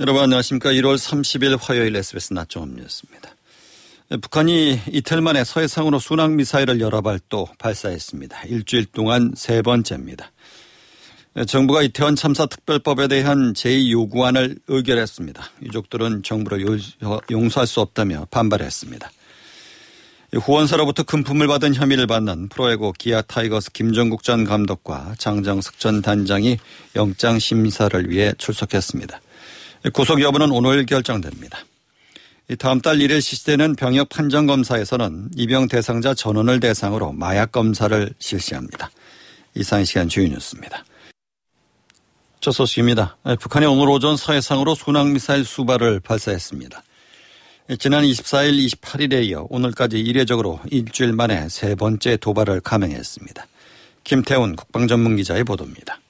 여러분 안녕하십니까. 1월 30일 화요일 SBS 낮 종합뉴스입니다. 북한이 이틀 만에 서해상으로 순항미사일을 여러 발 또 발사했습니다. 일주일 동안 세 번째입니다. 정부가 이태원 참사 특별법에 대한 재의 요구안을 의결했습니다. 유족들은 정부를 용서할 수 없다며 반발했습니다. 후원사로부터 금품을 받은 혐의를 받는 프로야구 기아 타이거스 김종국 전 감독과 장정석 전 단장이 영장 심사를 위해 출석했습니다. 구속 여부는 오늘 결정됩니다. 다음 달 1일 실시되는 병역 판정 검사에서는 입영 대상자 전원을 대상으로 마약 검사를 실시합니다. 이상 시간 주요 뉴스입니다. 첫 소식입니다. 북한이 오늘 오전 서해상으로 순항미사일 수발을 발사했습니다. 지난 24일, 28일에 이어 오늘까지 이례적으로 일주일 만에 세 번째 도발을 감행했습니다. 김태훈 국방전문기자의 보도입니다.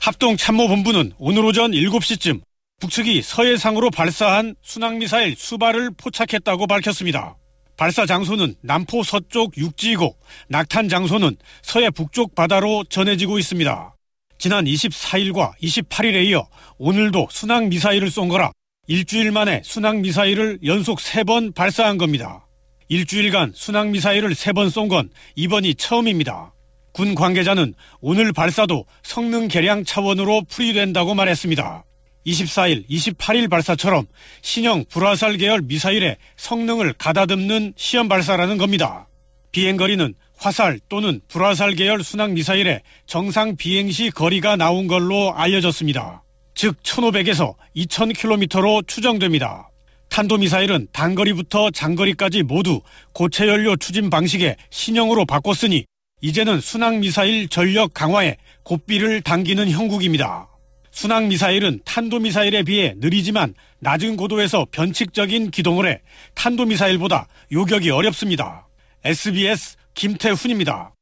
합동참모본부는 오늘 오전 7시쯤 북측이 서해상으로 발사한 순항미사일 수발을 포착했다고 밝혔습니다. 발사 장소는 남포 서쪽 육지이고 낙탄 장소는 서해 북쪽 바다로 전해지고 있습니다. 지난 24일과 28일에 이어 오늘도 순항미사일을 쏜 거라 일주일 만에 순항미사일을 연속 3번 발사한 겁니다. 일주일간 순항미사일을 3번 쏜 건 이번이 처음입니다. 군 관계자는 오늘 발사도 성능 개량 차원으로 풀이된다고 말했습니다. 24일, 28일 발사처럼 신형 불화살 계열 미사일의 성능을 가다듬는 시험 발사라는 겁니다. 비행거리는 화살 또는 불화살 계열 순항 미사일의 정상 비행 시 거리가 나온 걸로 알려졌습니다. 즉 1500에서 2000km로 추정됩니다. 탄도미사일은 단거리부터 장거리까지 모두 고체 연료 추진 방식의 신형으로 바꿨으니 이제는 순항미사일 전력 강화에 고삐를 당기는 형국입니다. 순항 미사일은 탄도 미사일에 비해 느리지만 낮은 고도에서 변칙적인 기동을 해 탄도 미사일보다 요격이 어렵습니다. SBS 김태훈입니다.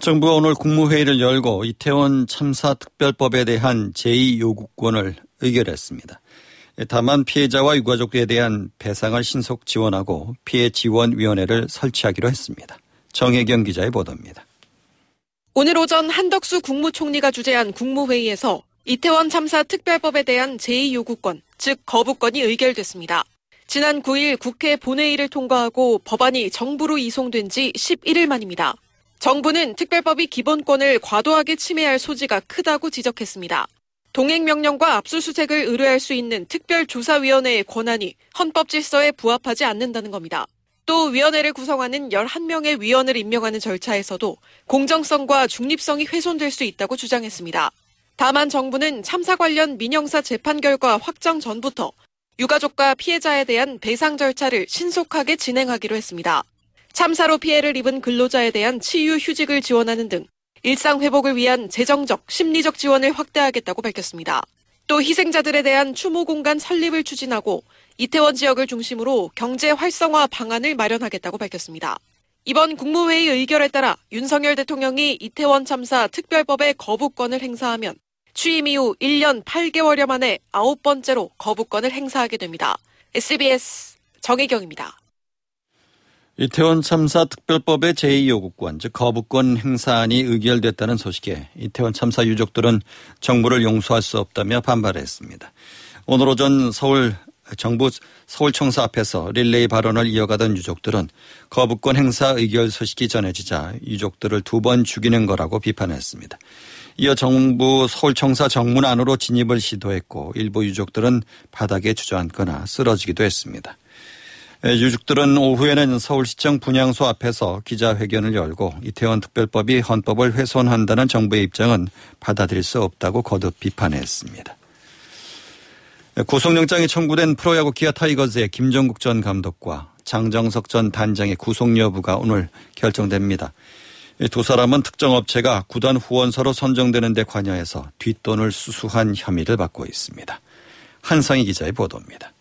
정부가 오늘 국무회의를 열고 이태원 참사 특별법에 대한 제2 요구권을 의결했습니다. 다만 피해자와 유가족에 대한 배상을 신속 지원하고 피해 지원위원회를 설치하기로 했습니다. 정혜경 기자의 보도입니다. 오늘 오전 한덕수 국무총리가 주재한 국무회의에서 이태원 참사 특별법에 대한 제2요구권, 즉 거부권이 의결됐습니다. 지난 9일 국회 본회의를 통과하고 법안이 정부로 이송된 지 11일 만입니다. 정부는 특별법이 기본권을 과도하게 침해할 소지가 크다고 지적했습니다. 동행명령과 압수수색을 의뢰할 수 있는 특별조사위원회의 권한이 헌법 질서에 부합하지 않는다는 겁니다. 또 위원회를 구성하는 11명의 위원을 임명하는 절차에서도 공정성과 중립성이 훼손될 수 있다고 주장했습니다. 다만 정부는 참사 관련 민형사 재판 결과 확정 전부터 유가족과 피해자에 대한 배상 절차를 신속하게 진행하기로 했습니다. 참사로 피해를 입은 근로자에 대한 치유 휴직을 지원하는 등 일상 회복을 위한 재정적, 심리적 지원을 확대하겠다고 밝혔습니다. 또 희생자들에 대한 추모 공간 설립을 추진하고 이태원 지역을 중심으로 경제 활성화 방안을 마련하겠다고 밝혔습니다. 이번 국무회의 의결에 따라 윤석열 대통령이 이태원 참사 특별법의 거부권을 행사하면 취임 이후 1년 8개월여 만에 아홉 번째로 거부권을 행사하게 됩니다. SBS 정혜경입니다. 이태원 참사 특별법의 제2요구권, 즉 거부권 행사안이 의결됐다는 소식에 이태원 참사 유족들은 정부를 용서할 수 없다며 반발했습니다. 오늘 오전 서울 정부 서울청사 앞에서 릴레이 발언을 이어가던 유족들은 거부권 행사 의결 소식이 전해지자 유족들을 두 번 죽이는 거라고 비판했습니다. 이어 정부 서울청사 정문 안으로 진입을 시도했고 일부 유족들은 바닥에 주저앉거나 쓰러지기도 했습니다. 예, 유족들은 오후에는 서울시청 분향소 앞에서 기자회견을 열고 이태원 특별법이 헌법을 훼손한다는 정부의 입장은 받아들일 수 없다고 거듭 비판했습니다. 예, 구속영장이 청구된 프로야구 기아 타이거즈의 김정국 전 감독과 장정석 전 단장의 구속 여부가 오늘 결정됩니다. 두 사람은 특정 업체가 구단 후원서로 선정되는 데 관여해서 뒷돈을 수수한 혐의를 받고 있습니다. 한상희 기자의 보도입니다.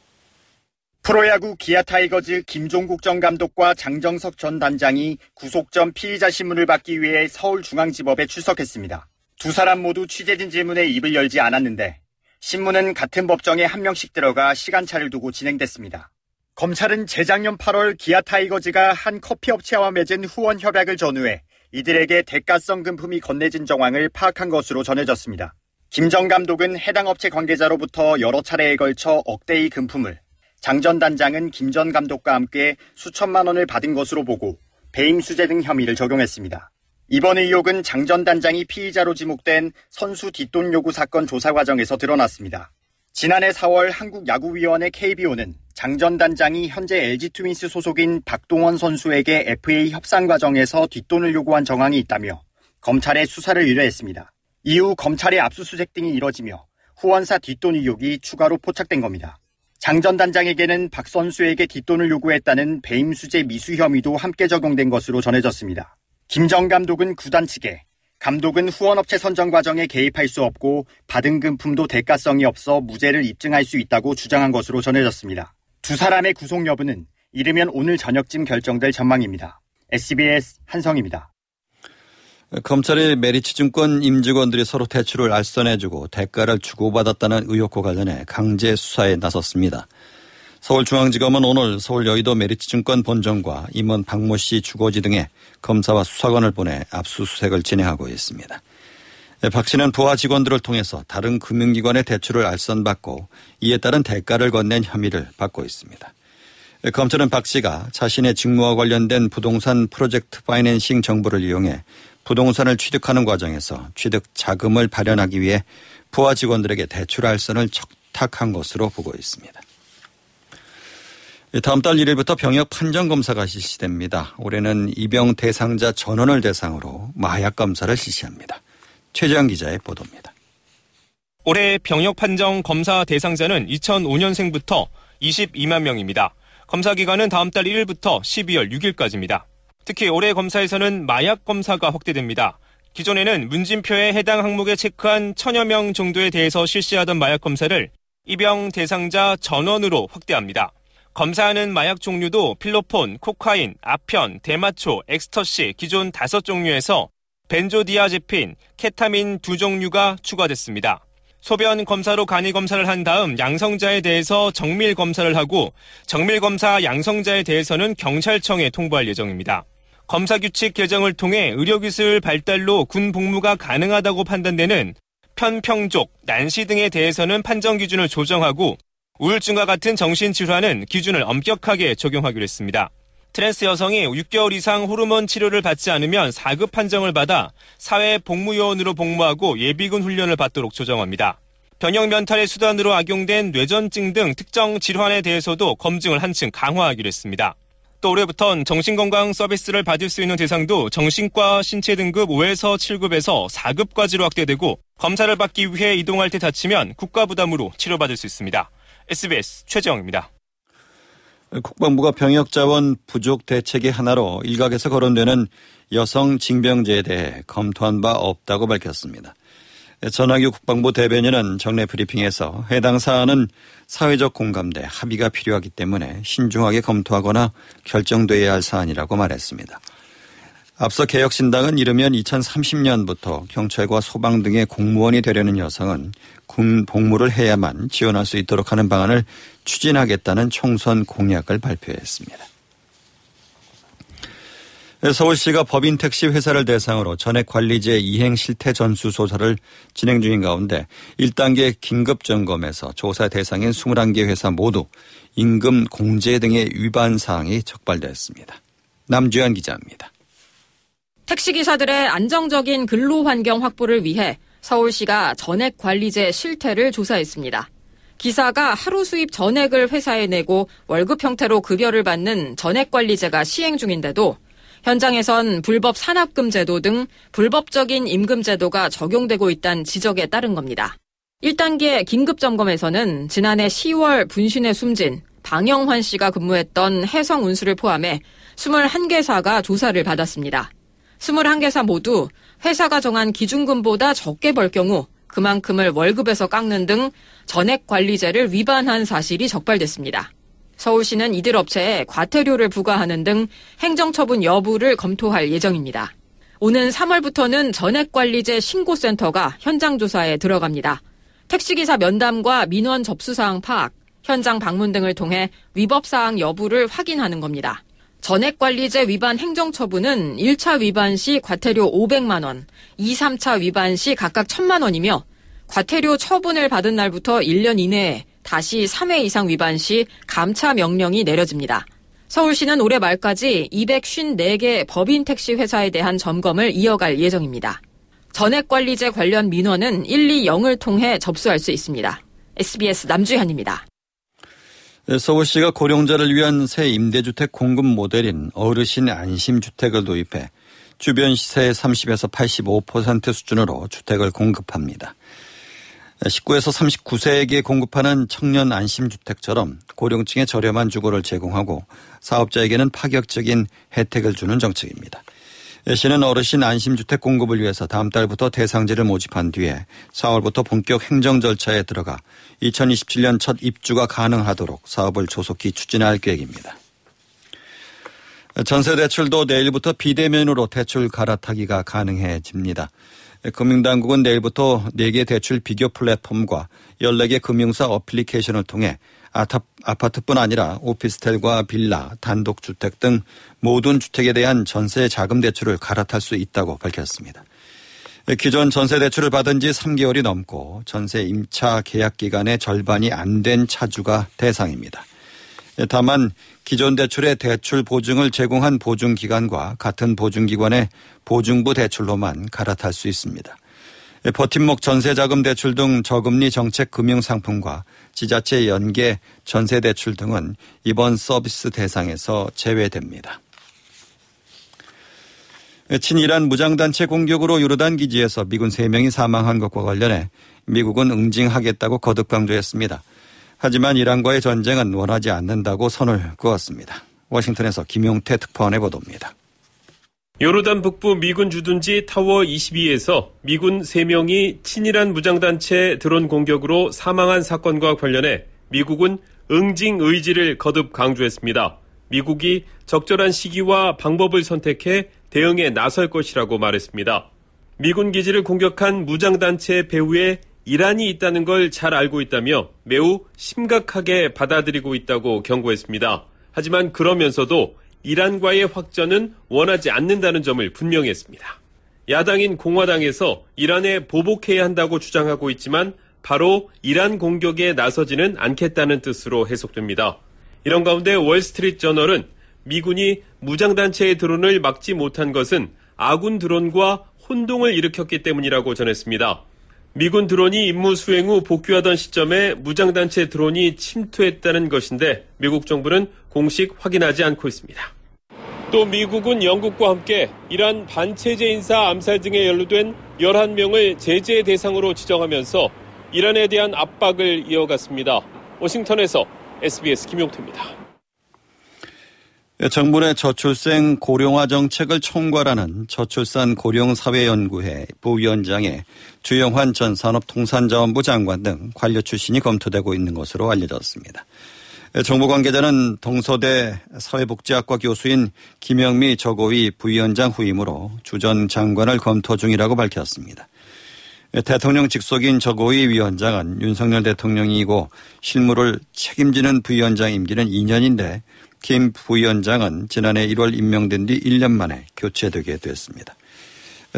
프로야구 기아 타이거즈 김종국 전 감독과 장정석 전 단장이 구속 전 피의자 심문을 받기 위해 서울중앙지법에 출석했습니다. 두 사람 모두 취재진 질문에 입을 열지 않았는데 심문은 같은 법정에 한 명씩 들어가 시간차를 두고 진행됐습니다. 검찰은 재작년 8월 기아 타이거즈가 한 커피 업체와 맺은 후원 협약을 전후해 이들에게 대가성 금품이 건네진 정황을 파악한 것으로 전해졌습니다. 김전 감독은 해당 업체 관계자로부터 여러 차례에 걸쳐 억대의 금품을, 장 전 단장은 김 전 감독과 함께 수천만 원을 받은 것으로 보고 배임 수재 등 혐의를 적용했습니다. 이번 의혹은 장 전 단장이 피의자로 지목된 선수 뒷돈 요구 사건 조사 과정에서 드러났습니다. 지난해 4월 한국야구위원회 KBO는 장 전 단장이 현재 LG 트윈스 소속인 박동원 선수에게 FA 협상 과정에서 뒷돈을 요구한 정황이 있다며 검찰에 수사를 의뢰했습니다. 이후 검찰의 압수수색 등이 이뤄지며 후원사 뒷돈 의혹이 추가로 포착된 겁니다. 장 전 단장에게는 박 선수에게 뒷돈을 요구했다는 배임수재 미수 혐의도 함께 적용된 것으로 전해졌습니다. 김정 감독은 구단 측에 감독은 후원업체 선정 과정에 개입할 수 없고 받은 금품도 대가성이 없어 무죄를 입증할 수 있다고 주장한 것으로 전해졌습니다. 두 사람의 구속 여부는 이르면 오늘 저녁쯤 결정될 전망입니다. SBS 한성입니다. 검찰이 메리츠증권 임직원들이 서로 대출을 알선해주고 대가를 주고받았다는 의혹과 관련해 강제 수사에 나섰습니다. 서울중앙지검은 오늘 서울 여의도 메리츠증권 본점과 임원 박모 씨 주거지 등에 검사와 수사관을 보내 압수수색을 진행하고 있습니다. 박 씨는 부하 직원들을 통해서 다른 금융기관의 대출을 알선받고 이에 따른 대가를 건넨 혐의를 받고 있습니다. 검찰은 박 씨가 자신의 직무와 관련된 부동산 프로젝트 파이낸싱 정보를 이용해 부동산을 취득하는 과정에서 취득 자금을 발현하기 위해 부하 직원들에게 대출 알선을 척탁한 것으로 보고 있습니다. 다음 달 1일부터 병역 판정 검사가 실시됩니다. 올해는 입영 대상자 전원을 대상으로 마약 검사를 실시합니다. 최재한 기자의 보도입니다. 올해 병역 판정 검사 대상자는 2005년생부터 22만 명입니다. 검사 기간은 다음 달 1일부터 12월 6일까지입니다. 특히 올해 검사에서는 마약 검사가 확대됩니다. 기존에는 문진표에 해당 항목에 체크한 천여 명 정도에 대해서 실시하던 마약 검사를 입영 대상자 전원으로 확대합니다. 검사하는 마약 종류도 필로폰, 코카인, 아편, 대마초, 엑스터시 기존 다섯 종류에서 벤조디아제핀, 케타민 두 종류가 추가됐습니다. 소변 검사로 간이 검사를 한 다음 양성자에 대해서 정밀 검사를 하고 정밀 검사 양성자에 대해서는 경찰청에 통보할 예정입니다. 검사 규칙 개정을 통해 의료기술 발달로 군 복무가 가능하다고 판단되는 편평족, 난시 등에 대해서는 판정 기준을 조정하고 우울증과 같은 정신질환은 기준을 엄격하게 적용하기로 했습니다. 트랜스 여성이 6개월 이상 호르몬 치료를 받지 않으면 4급 판정을 받아 사회 복무요원으로 복무하고 예비군 훈련을 받도록 조정합니다. 변형 면탈의 수단으로 악용된 뇌전증 등 특정 질환에 대해서도 검증을 한층 강화하기로 했습니다. 또 올해부턴 정신건강 서비스를 받을 수 있는 대상도 정신과 신체 등급 5에서 7급에서 4급까지로 확대되고 검사를 받기 위해 이동할 때 다치면 국가 부담으로 치료받을 수 있습니다. SBS 최재영입니다. 국방부가 병역 자원 부족 대책의 하나로 일각에서 거론되는 여성 징병제에 대해 검토한 바 없다고 밝혔습니다. 전학규 국방부 대변인은 정례 브리핑에서 해당 사안은 사회적 공감대 합의가 필요하기 때문에 신중하게 검토하거나 결정돼야 할 사안이라고 말했습니다. 앞서 개혁신당은 이르면 2030년부터 경찰과 소방 등의 공무원이 되려는 여성은 군 복무를 해야만 지원할 수 있도록 하는 방안을 추진하겠다는 총선 공약을 발표했습니다. 서울시가 법인 택시 회사를 대상으로 전액 관리제 이행 실태 전수 조사를 진행 중인 가운데 1단계 긴급 점검에서 조사 대상인 21개 회사 모두 임금 공제 등의 위반 사항이 적발됐습니다. 남주현 기자입니다. 택시기사들의 안정적인 근로 환경 확보를 위해 서울시가 전액 관리제 실태를 조사했습니다. 기사가 하루 수입 전액을 회사에 내고 월급 형태로 급여를 받는 전액 관리제가 시행 중인데도 현장에선 불법 산합금 제도 등 불법적인 임금 제도가 적용되고 있다는 지적에 따른 겁니다. 1단계 긴급 점검에서는 지난해 10월 분신에 숨진 방영환 씨가 근무했던 해성 운수를 포함해 21개사가 조사를 받았습니다. 21개사 모두 회사가 정한 기준금보다 적게 벌 경우 그만큼을 월급에서 깎는 등 전액 관리제를 위반한 사실이 적발됐습니다. 서울시는 이들 업체에 과태료를 부과하는 등 행정처분 여부를 검토할 예정입니다. 오는 3월부터는 전액관리제 신고센터가 현장 조사에 들어갑니다. 택시기사 면담과 민원 접수사항 파악, 현장 방문 등을 통해 위법사항 여부를 확인하는 겁니다. 전액관리제 위반 행정처분은 1차 위반 시 과태료 500만 원, 2, 3차 위반 시 각각 1000만 원이며 과태료 처분을 받은 날부터 1년 이내에 다시 3회 이상 위반 시 감차 명령이 내려집니다. 서울시는 올해 말까지 254개 법인 택시 회사에 대한 점검을 이어갈 예정입니다. 전액관리제 관련 민원은 120을 통해 접수할 수 있습니다. SBS 남주현입니다. 네, 서울시가 고령자를 위한 새 임대주택 공급 모델인 어르신 안심주택을 도입해 주변 시세의 30에서 85% 수준으로 주택을 공급합니다. 19에서 39세에게 공급하는 청년 안심주택처럼 고령층에 저렴한 주거를 제공하고 사업자에게는 파격적인 혜택을 주는 정책입니다. 시는 어르신 안심주택 공급을 위해서 다음 달부터 대상지를 모집한 뒤에 4월부터 본격 행정 절차에 들어가 2027년 첫 입주가 가능하도록 사업을 조속히 추진할 계획입니다. 전세 대출도 내일부터 비대면으로 대출 갈아타기가 가능해집니다. 금융당국은 내일부터 4개 대출 비교 플랫폼과 14개 금융사 어플리케이션을 통해 아파트뿐 아니라 오피스텔과 빌라, 단독주택 등 모든 주택에 대한 전세 자금 대출을 갈아탈 수 있다고 밝혔습니다. 기존 전세 대출을 받은 지 3개월이 넘고 전세 임차 계약 기간의 절반이 안 된 차주가 대상입니다. 다만 기존 대출의 대출 보증을 제공한 보증기관과 같은 보증기관의 보증부 대출로만 갈아탈 수 있습니다. 버팀목 전세자금 대출 등 저금리 정책 금융 상품과 지자체 연계 전세 대출 등은 이번 서비스 대상에서 제외됩니다. 친이란 무장단체 공격으로 요르단 기지에서 미군 3명이 사망한 것과 관련해 미국은 응징하겠다고 거듭 강조했습니다. 하지만 이란과의 전쟁은 원하지 않는다고 선을 그었습니다. 워싱턴에서 김용태 특파원의 보도입니다. 요르단 북부 미군 주둔지 타워 22에서 미군 3명이 친일한 무장단체 드론 공격으로 사망한 사건과 관련해 미국은 응징 의지를 거듭 강조했습니다. 미국이 적절한 시기와 방법을 선택해 대응에 나설 것이라고 말했습니다. 미군 기지를 공격한 무장단체 배후에 이란이 있다는 걸 잘 알고 있다며 매우 심각하게 받아들이고 있다고 경고했습니다. 하지만 그러면서도 이란과의 확전은 원하지 않는다는 점을 분명히 했습니다. 야당인 공화당에서 이란에 보복해야 한다고 주장하고 있지만 바로 이란 공격에 나서지는 않겠다는 뜻으로 해석됩니다. 이런 가운데 월스트리트 저널은 미군이 무장단체의 드론을 막지 못한 것은 아군 드론과 혼동을 일으켰기 때문이라고 전했습니다. 미군 드론이 임무 수행 후 복귀하던 시점에 무장단체 드론이 침투했다는 것인데 미국 정부는 공식 확인하지 않고 있습니다. 또 미국은 영국과 함께 이란 반체제 인사 암살 등에 연루된 11명을 제재 대상으로 지정하면서 이란에 대한 압박을 이어갔습니다. 워싱턴에서 SBS 김용태입니다. 정부의 저출생 고령화 정책을 총괄하는 저출산 고령사회연구회 부위원장의 주영환 전 산업통상자원부 장관 등 관료 출신이 검토되고 있는 것으로 알려졌습니다. 정부 관계자는 동서대 사회복지학과 교수인 김영미 저고위 부위원장 후임으로 주 전 장관을 검토 중이라고 밝혔습니다. 대통령 직속인 저고위 위원장은 윤석열 대통령이고 실무를 책임지는 부위원장 임기는 2년인데 김 부위원장은 지난해 1월 임명된 뒤 1년 만에 교체되게 됐습니다.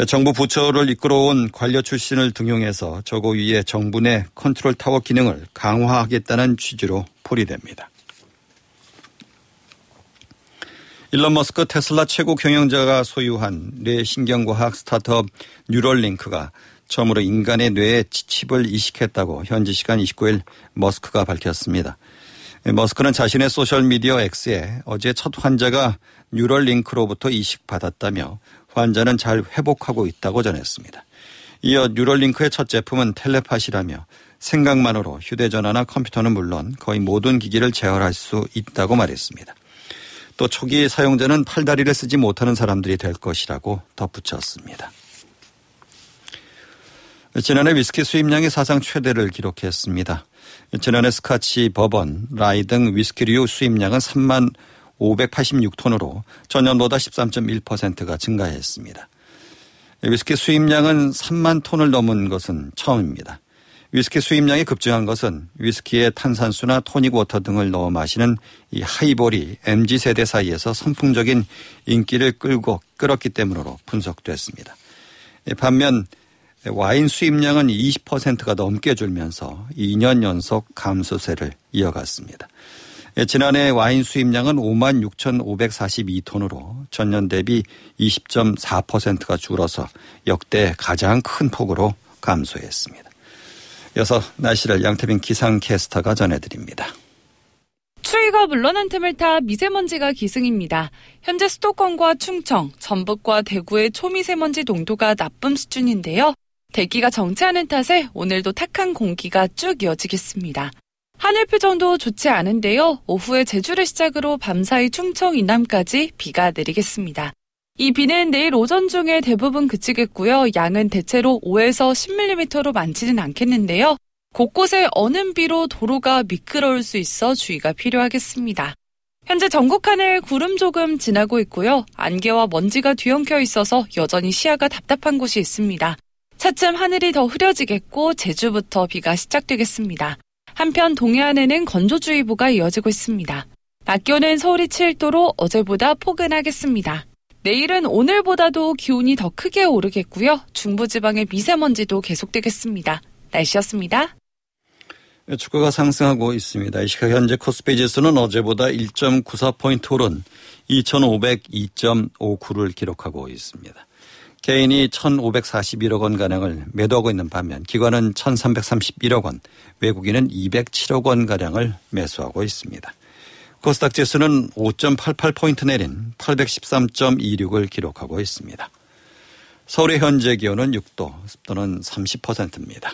정부 부처를 이끌어온 관료 출신을 등용해서 저고위의 정부 내 컨트롤 타워 기능을 강화하겠다는 취지로 풀이됩니다. 일론 머스크 테슬라 최고 경영자가 소유한 뇌 신경과학 스타트업 뉴럴링크가 처음으로 인간의 뇌에 칩을 이식했다고 현지 시간 29일 머스크가 밝혔습니다. 머스크는 자신의 소셜미디어 X에 어제 첫 환자가 뉴럴링크로부터 이식받았다며 환자는 잘 회복하고 있다고 전했습니다. 이어 뉴럴링크의 첫 제품은 텔레파시라며 생각만으로 휴대전화나 컴퓨터는 물론 거의 모든 기기를 제어할 수 있다고 말했습니다. 또 초기 사용자는 팔다리를 쓰지 못하는 사람들이 될 것이라고 덧붙였습니다. 지난해 위스키 수입량이 사상 최대를 기록했습니다. 지난해 스카치, 버번, 라이 등 위스키류 수입량은 3만 586톤으로 전년보다 13.1%가 증가했습니다. 위스키 수입량은 3만 톤을 넘은 것은 처음입니다. 위스키 수입량이 급증한 것은 위스키에 탄산수나 토닉 워터 등을 넣어 마시는 이 하이볼이 MZ 세대 사이에서 선풍적인 인기를 끌고 끌었기 때문으로 분석됐습니다. 반면 와인 수입량은 20%가 넘게 줄면서 2년 연속 감소세를 이어갔습니다. 예, 지난해 와인 수입량은 5만 6,542톤으로 전년 대비 20.4%가 줄어서 역대 가장 큰 폭으로 감소했습니다. 이어서 날씨를 양태빈 기상캐스터가 전해드립니다. 추위가 물러난 틈을 타 미세먼지가 기승입니다. 현재 수도권과 충청, 전북과 대구의 초미세먼지 농도가 나쁨 수준인데요. 대기가 정체하는 탓에 오늘도 탁한 공기가 쭉 이어지겠습니다. 하늘 표정도 좋지 않은데요. 오후에 제주를 시작으로 밤사이 충청 이남까지 비가 내리겠습니다. 이 비는 내일 오전 중에 대부분 그치겠고요. 양은 대체로 5에서 10mm로 많지는 않겠는데요. 곳곳에 어는 비로 도로가 미끄러울 수 있어 주의가 필요하겠습니다. 현재 전국 하늘 구름 조금 지나고 있고요. 안개와 먼지가 뒤엉켜 있어서 여전히 시야가 답답한 곳이 있습니다. 차츰 하늘이 더 흐려지겠고 제주부터 비가 시작되겠습니다. 한편 동해안에는 건조주의보가 이어지고 있습니다. 낮 기온은 서울이 7도로 어제보다 포근하겠습니다. 내일은 오늘보다도 기온이 더 크게 오르겠고요. 중부지방의 미세먼지도 계속되겠습니다. 날씨였습니다. 네, 주가가 상승하고 있습니다. 이 시각 현재 코스피 지수는 어제보다 1.94포인트 오른 2,502.59를 기록하고 있습니다. 개인이 1,541억 원 가량을 매도하고 있는 반면 기관은 1,331억 원, 외국인은 207억 원 가량을 매수하고 있습니다. 코스닥 지수는 5.88포인트 내린 813.26을 기록하고 있습니다. 서울의 현재 기온은 6도, 습도는 30%입니다.